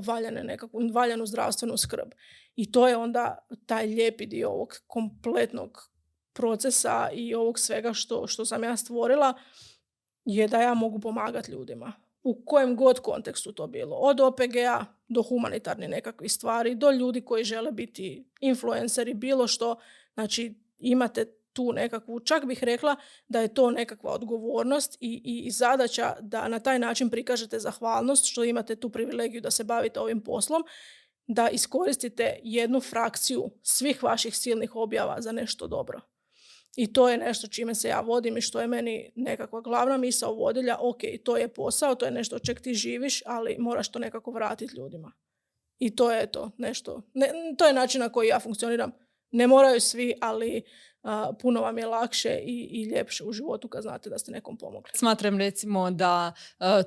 valjane nekakvu, valjanu zdravstvenu skrb. I to je onda taj lijepi dio ovog kompletnog procesa i ovog svega što, što sam ja stvorila je da ja mogu pomagati ljudima. U kojem god kontekstu to bilo. Od OPG-a do humanitarne nekakvih stvari, do ljudi koji žele biti influenceri, bilo što. Znači, imate tu nekakvu, čak bih rekla da je to nekakva odgovornost i, i, zadaća da na taj način prikažete zahvalnost što imate tu privilegiju da se bavite ovim poslom, da iskoristite jednu frakciju svih vaših silnih objava za nešto dobro. I to je nešto čime se ja vodim i što je meni nekakva glavna misao vodilja. Ok, to je posao, to je nešto od čeg ti živiš, ali moraš to nekako vratiti ljudima. I to je to, nešto. Ne, to je način na koji ja funkcioniram. Ne moraju svi, ali puno vam je lakše i, i ljepše u životu kad znate da ste nekom pomogli. Smatram recimo da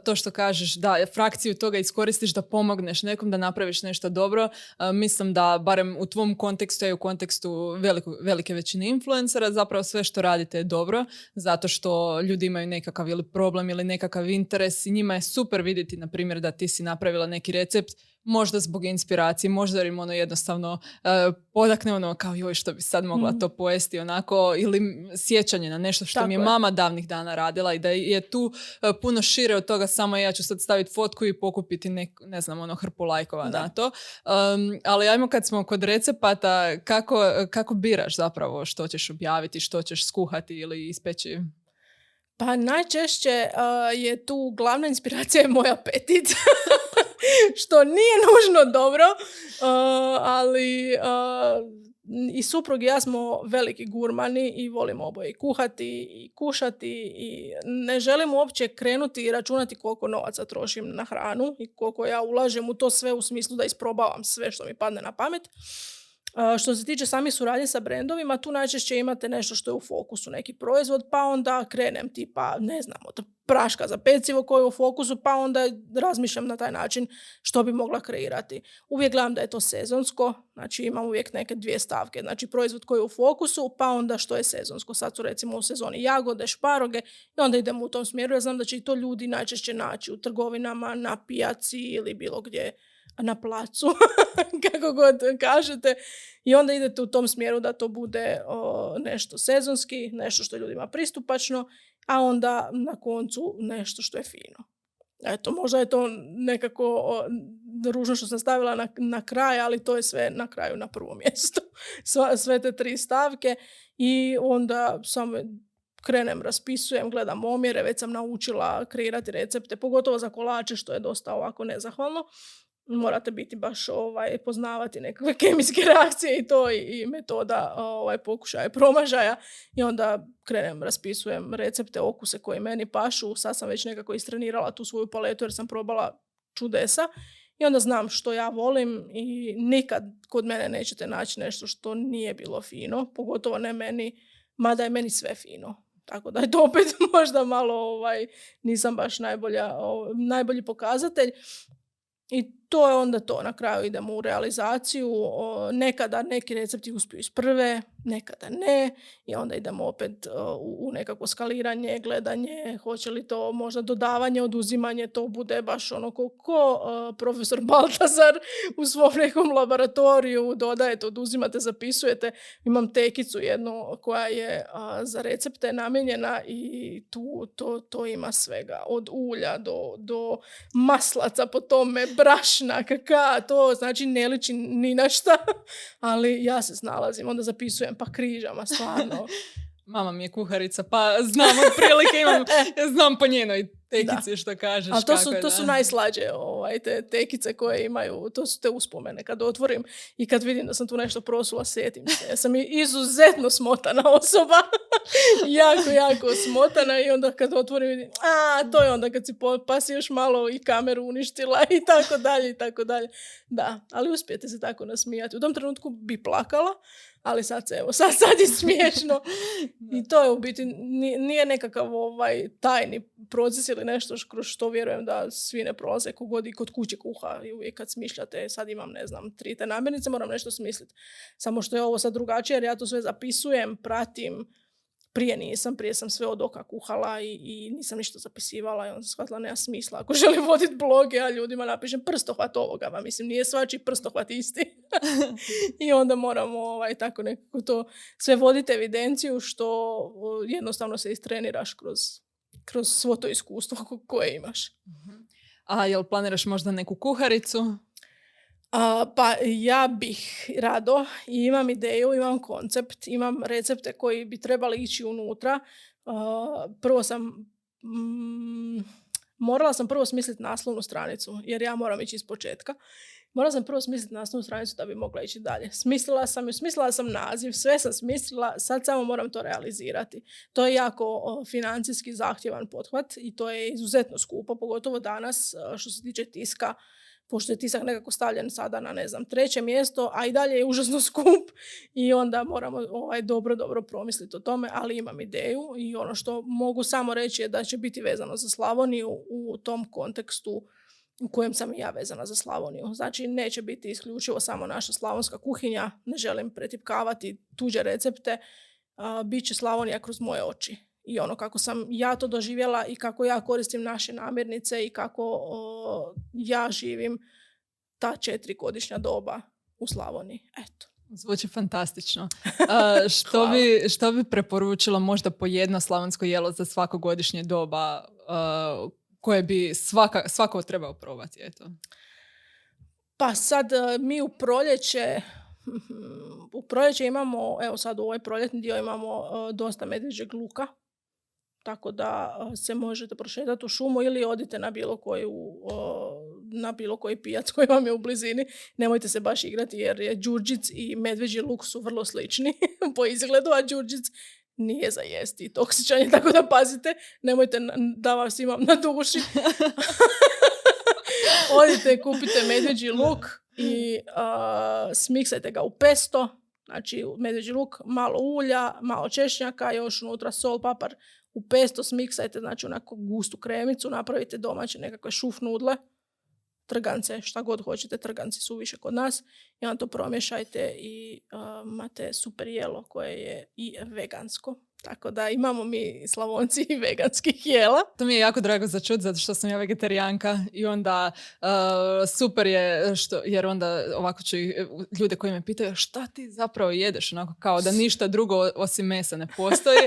to što kažeš da frakciju toga iskoristiš da pomogneš nekom da napraviš nešto dobro. mislim da barem u tvom kontekstu i u kontekstu velike većine influencera zapravo sve što radite je dobro zato što ljudi imaju nekakav ili problem ili nekakav interes i njima je super vidjeti na primjer da ti si napravila neki recept možda zbog inspiracije, možda im ono jednostavno uh, podakne ono kao joj što bi sad mogla mhm. to pojesti onako ili sjećanje na nešto što mi je, mama davnih dana radila i da je tu e, puno šire od toga samo ja ću sad staviti fotku i pokupiti ne znam ono hrpu lajkova na to. Um, ali ajmo kad smo kod recepata kako, kako biraš zapravo što ćeš objaviti, što ćeš skuhati ili ispeći? Pa najčešće je tu glavna inspiracija je moj apetit. što nije nužno dobro, ali i suprug i ja smo veliki gurmani i volimo oboje kuhati i kušati i ne želim uopće krenuti i računati koliko novaca trošim na hranu i koliko ja ulažem u to sve u smislu da isprobavam sve što mi padne na pamet. Što se tiče sami suradnje sa brendovima, tu najčešće imate nešto što je u fokusu, neki proizvod, pa onda krenem tipa, ne znam, od praška za pecivo koji je u fokusu, pa onda razmišljam na taj način što bi mogla kreirati. Uvijek gledam da je to sezonsko, znači imam uvijek neke dvije stavke, znači proizvod koji je u fokusu, pa onda što je sezonsko. Sad su recimo u sezoni jagode, šparoge i onda idemo u tom smjeru. Ja znam da će i to ljudi najčešće naći u trgovinama, na pijaci ili bilo gdje na placu, kako god kažete. I onda idete u tom smjeru da to bude nešto sezonski, nešto što je ljudima pristupačno, a onda na koncu nešto što je fino. Eto, možda je to nekako o, ružno što sam stavila na, na kraj, ali to je sve na kraju na prvom mjestu. sve te tri stavke i onda samo krenem, raspisujem, gledam omjere, već sam naučila kreirati recepte, pogotovo za kolače, što je dosta ovako nezahvalno morate biti baš ovaj, poznavati nekakve kemijske reakcije i to i, metoda ovaj, pokušaja promažaja i onda krenem, raspisujem recepte, okuse koji meni pašu, sad sam već nekako istrenirala tu svoju paletu jer sam probala čudesa i onda znam što ja volim i nikad kod mene nećete naći nešto što nije bilo fino, pogotovo ne meni, mada je meni sve fino. Tako da je to opet možda malo, ovaj, nisam baš najbolja, najbolji pokazatelj. I to je onda to. Na kraju idemo u realizaciju. Nekada neki recepti uspiju iz prve, nekada ne. I onda idemo opet u nekako skaliranje, gledanje, hoće li to možda dodavanje, oduzimanje, to bude baš ono ko, ko profesor Baltazar u svom nekom laboratoriju dodajete, oduzimate, zapisujete. Imam tekicu jednu koja je za recepte namijenjena i tu to, to ima svega. Od ulja do, do maslaca po tome, brašna, kaka, to znači ne liči ni na šta, ali ja se snalazim, onda zapisujem pa križama, stvarno. Mama mi je kuharica, pa znam prilike, imam, znam po njenoj tekice što kažeš. Ali to su, kako to su da. najslađe ovaj, te tekice koje imaju, to su te uspomene. Kad otvorim i kad vidim da sam tu nešto prosula, sjetim se. Ja sam izuzetno smotana osoba. jako, jako smotana i onda kad otvorim vidim, a, to je onda kad si po, pa si još malo i kameru uništila i tako dalje i tako dalje. Da, ali uspijete se tako nasmijati. U tom trenutku bi plakala, ali sad se, evo, sad, sad je smiješno. I to je u biti, ni- nije nekakav ovaj tajni proces ili nešto kroz što vjerujem da svi ne prolaze kogod i kod kuće kuha i uvijek kad smišljate, sad imam, ne znam, tri te namirnice, moram nešto smisliti. Samo što je ovo sad drugačije jer ja to sve zapisujem, pratim, prije nisam, prije sam sve od oka kuhala i, i nisam ništa zapisivala i onda sam shvatila nema smisla. Ako želim voditi blog, ja ljudima napišem prstohvat ovoga, ma mislim nije svačiji prstohvat isti. I onda moramo ovaj, tako nekako to sve voditi evidenciju što jednostavno se istreniraš kroz, kroz svo to iskustvo ko- koje imaš. A jel planiraš možda neku kuharicu? A, pa ja bih rado i imam ideju, imam koncept, imam recepte koji bi trebali ići unutra. A, prvo sam, mm, morala sam prvo smisliti naslovnu stranicu, jer ja moram ići iz početka. Morala sam prvo smisliti naslovnu stranicu da bi mogla ići dalje. Smislila sam ju, smislila sam naziv, sve sam smislila, sad samo moram to realizirati. To je jako financijski zahtjevan pothvat i to je izuzetno skupo, pogotovo danas što se tiče tiska pošto je tisak nekako stavljen sada na, ne znam, treće mjesto, a i dalje je užasno skup i onda moramo ovaj, dobro, dobro promisliti o tome, ali imam ideju i ono što mogu samo reći je da će biti vezano za Slavoniju u tom kontekstu u kojem sam i ja vezana za Slavoniju. Znači, neće biti isključivo samo naša slavonska kuhinja, ne želim pretipkavati tuđe recepte, a, bit će Slavonija kroz moje oči. I ono kako sam ja to doživjela i kako ja koristim naše namirnice i kako o, ja živim ta četiri godišnja doba u Slavoniji. Eto. Zvuči fantastično. A, što, bi, što bi preporučila možda po jedno slavonsko jelo za svako godišnje doba a, koje bi svaka, svako trebao probati? Eto. Pa sad e, mi u proljeće u proljeće imamo, evo sad u ovaj proljetni dio imamo e, dosta medvjeđeg luka, tako da se možete prošetati u šumu ili odite na bilo koju na bilo koji pijac koji vam je u blizini. Nemojte se baš igrati jer je đurđic i medveđi luk su vrlo slični po izgledu, a đurđic nije za jesti i toksičan je, tako da pazite, nemojte da vas imam na duši. Odite, kupite medveđi luk i a, smiksajte ga u pesto, znači medveđi luk, malo ulja, malo češnjaka, još unutra sol, papar, u pesto smiksajte, znači onako gustu kremicu, napravite domaće nekakve šuf nudle, trgance, šta god hoćete, trganci su više kod nas i onda to promješajte i imate super jelo koje je i vegansko. Tako da imamo mi Slavonci i veganskih jela. To mi je jako drago za čut, zato što sam ja vegetarijanka i onda uh, super je, što, jer onda ovako ću ih- ljude koji me pitaju šta ti zapravo jedeš, onako kao da ništa drugo osim mesa ne postoji.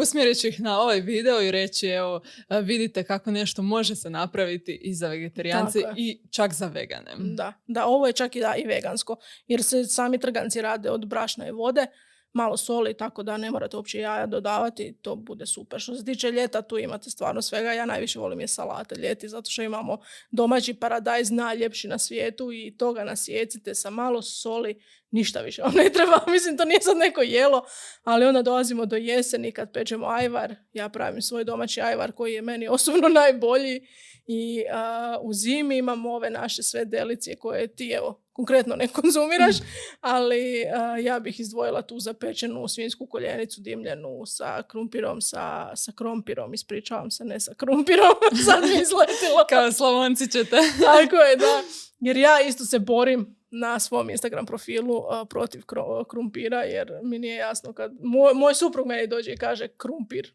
Usmjerit ću ih na ovaj video i reći evo, uh, vidite kako nešto može se napraviti i za vegetarijance i čak za vegane. Da, da, ovo je čak i da i vegansko, jer se sami trganci rade od brašna i vode, malo soli, tako da ne morate uopće jaja dodavati, to bude super. Što se tiče ljeta, tu imate stvarno svega, ja najviše volim je salate. Ljeti, zato što imamo domaći paradajz najljepši na svijetu i toga nasjecite sa malo soli, ništa više vam ne treba, mislim to nije sad neko jelo, ali onda dolazimo do jeseni kad pečemo ajvar, ja pravim svoj domaći ajvar koji je meni osobno najbolji i a, u zimi imamo ove naše sve delicije koje ti evo konkretno ne konzumiraš, ali a, ja bih izdvojila tu zapečenu svinjsku koljenicu dimljenu sa krumpirom, sa, sa krompirom, ispričavam se, ne sa krumpirom, sad mi izletilo. Kao slavonci ćete. Tako je, da. Jer ja isto se borim na svom Instagram profilu a, protiv krumpira, jer mi nije jasno kad... Moj, moj suprug meni dođe i kaže krumpir.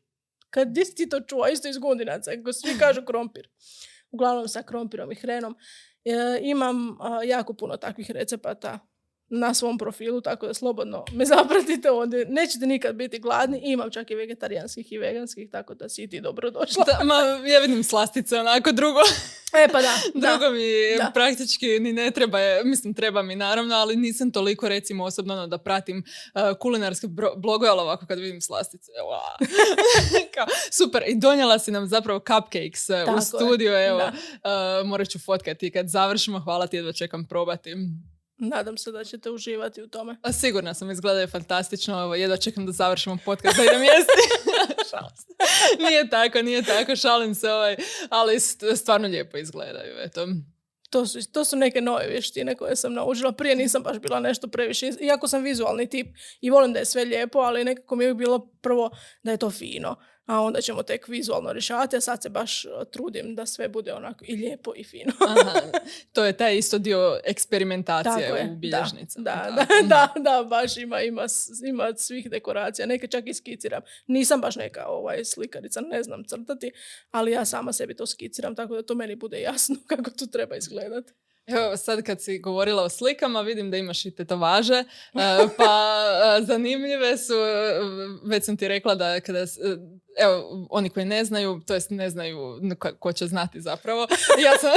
Kad si ti to čuo? Isto iz Gundinaca. ko Svi kažu krompir. Uglavnom sa krompirom i hrenom. E, imam a, jako puno takvih recepata na svom profilu, tako da slobodno me zapratite ovdje. Nećete nikad biti gladni, imam čak i vegetarijanskih i veganskih, tako da si ti dobro došla. Da, ma, ja vidim slastice, onako drugo. E pa da, da. Drugo mi da. praktički ni ne treba, je- mislim treba mi naravno, ali nisam toliko recimo osobno ono, da pratim uh, kulinarske bro- blogove, ali ovako kad vidim slastice. Kao, super, i donijela si nam zapravo cupcakes uh, Tako u je, studiju, evo, da. uh, morat ću fotkati kad završimo, hvala ti, jedva čekam probati. Nadam se da ćete uživati u tome. A sigurna sam, izgledaju fantastično, evo, jedva čekam da završimo podcast, da idem jesti. Nije tako, nije tako, šalim se, ovaj, ali st- stvarno lijepo izgledaju, eto. To su, to su neke nove vještine koje sam naučila. Prije nisam baš bila nešto previše, iako sam vizualni tip i volim da je sve lijepo, ali nekako mi je bilo prvo da je to fino, a onda ćemo tek vizualno rješavati, a sad se baš uh, trudim da sve bude onako i lijepo i fino. Aha, to je taj isto dio eksperimentacije Tako je, u da, bilježnicama. Da, Da. da, da, da, baš ima, ima, ima svih dekoracija. Neke čak i skiciram. Nisam baš neka ovaj, slikarica, ne znam crtati, ali ja sama sebi to skiciram, tako da to meni bude jasno kako to treba izgledati. Evo sad kad si govorila o slikama, vidim da imaš i tetovaže, e, pa e, zanimljive su, e, već sam ti rekla da kada, evo, oni koji ne znaju, to jest ne znaju ko će znati zapravo, ja sam...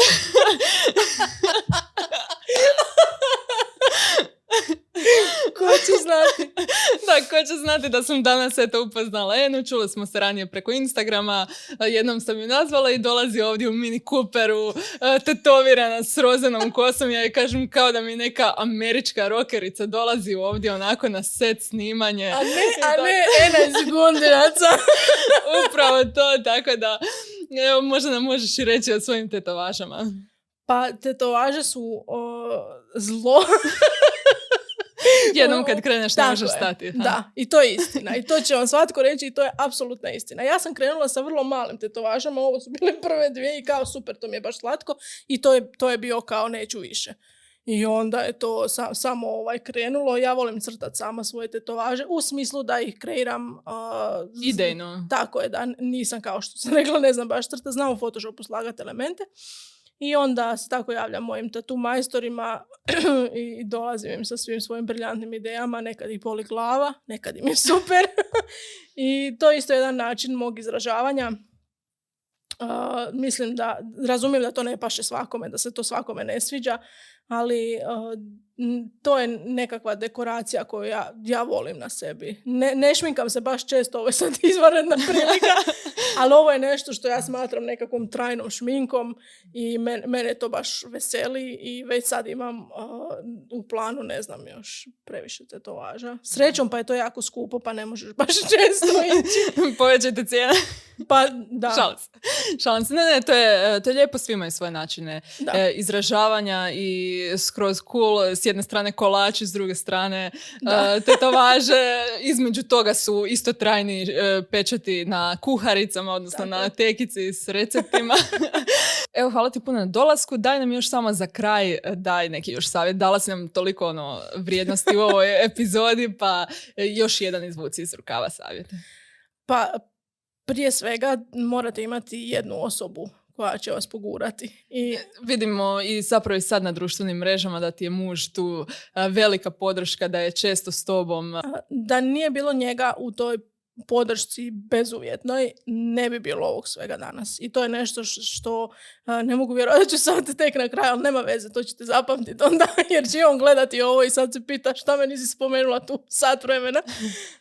Ko će znati? da, ko će znati da sam danas eto upoznala Enu, čuli smo se ranije preko Instagrama, a, jednom sam ju nazvala i dolazi ovdje u Mini Cooperu, a, tetovirana s rozenom kosom, ja joj kažem kao da mi neka američka rokerica dolazi ovdje onako na set snimanje. A ne, a ne Ena iz. Upravo to, tako da, evo, možda nam možeš i reći o svojim tetovažama. Pa tetovaže su o, zlo. Jednom kad kreneš ne možeš stati. ha? Da, i to je istina. I to će vam svatko reći i to je apsolutna istina. Ja sam krenula sa vrlo malim tetovažama, ovo su bile prve dvije i kao super, to mi je baš slatko i to je, to je bio kao neću više. I onda je to sa- samo ovaj krenulo. Ja volim crtati sama svoje tetovaže u smislu da ih kreiram z- Idejno. Tako je, da nisam kao što sam rekla, ne znam baš crta, znam u Photoshopu slagati elemente. I onda se tako javljam mojim tatu majstorima i dolazim im sa svim svojim briljantnim idejama, nekad ih boli glava, nekad im je super. I to je isto jedan način mog izražavanja. Uh, mislim da, razumijem da to ne paše svakome, da se to svakome ne sviđa, ali n- to je nekakva dekoracija koju ja, ja volim na sebi. Ne, ne šminkam se baš često, ovo je sad izvanredna prilika, ali ovo je nešto što ja smatram nekakvom trajnom šminkom i men, mene to baš veseli i već sad imam uh, u planu, ne znam još, previše tetovaža. Srećom pa je to jako skupo, pa ne možeš baš često ići. Povećajte cijene. Pa da, Šalim se. Šalim se. Ne, ne, to je, to je lijepo, svi imaju svoje načine Da. e, izražavanja i skroz cool. S jedne strane kolači, s druge strane Da. e, tetovaže. Između toga su isto trajni e, pečati na kuharicama, odnosno Tako na tekici s receptima. Evo, hvala ti puno na dolasku. Daj nam još samo za kraj, e, daj neki još savjet. Dala si nam toliko ono, vrijednosti u ovoj epizodi, pa još jedan izvuci iz rukava savjeta. Pa prije svega morate imati jednu osobu koja će vas pogurati. I Vidimo i zapravo i sad na društvenim mrežama da ti je muž tu velika podrška, da je često s tobom. da nije bilo njega u toj podršci bezuvjetnoj, ne bi bilo ovog svega danas. I to je nešto što ne mogu vjerovati da ću sad tek na kraju, ali nema veze, to ćete zapamtiti onda, jer će on gledati ovo i sad se pita šta me nisi spomenula tu sat vremena.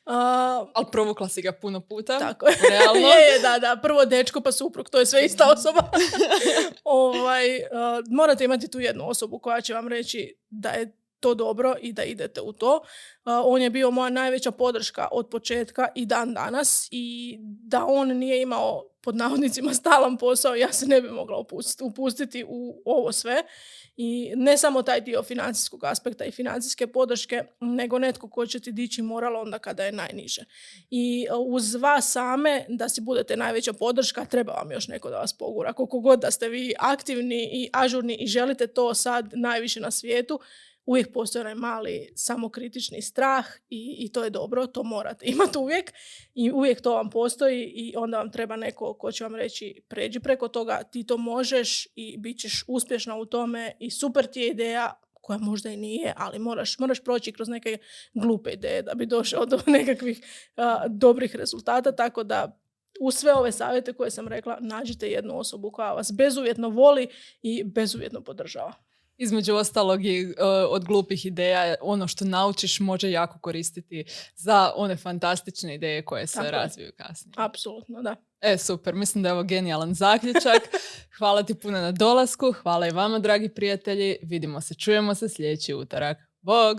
A, Ali provukla si ga puno puta. Tako je. Realno. je, je, da, da. Prvo dečko pa suprug, to je sve ista osoba. ovaj, uh, morate imati tu jednu osobu koja će vam reći da je to dobro i da idete u to. On je bio moja najveća podrška od početka i dan danas i da on nije imao pod navodnicima stalan posao, ja se ne bi mogla upustiti, u ovo sve. I ne samo taj dio financijskog aspekta i financijske podrške, nego netko ko će ti dići moral onda kada je najniže. I uh, uz vas same, da si budete najveća podrška, treba vam još neko da vas pogura. Koliko god da ste vi aktivni i ažurni i želite to sad najviše na svijetu, uvijek postoji onaj mali samokritični strah i, i to je dobro, to morate imati uvijek i uvijek to vam postoji i onda vam treba neko ko će vam reći pređi preko toga, ti to možeš i bit ćeš uspješna u tome i super ti je ideja, koja možda i nije, ali moraš, moraš proći kroz neke glupe ideje da bi došao do nekakvih a, dobrih rezultata, tako da u sve ove savjete koje sam rekla, nađite jednu osobu koja vas bezuvjetno voli i bezuvjetno podržava. Između ostalog i e, od glupih ideja, ono što naučiš može jako koristiti za one fantastične ideje koje se Tako je. razviju kasnije. Apsolutno, da. E, super, mislim da je ovo genijalan zaključak. Hvala ti puno na dolasku, hvala i vama, dragi prijatelji. Vidimo se, čujemo se sljedeći utorak. Bog!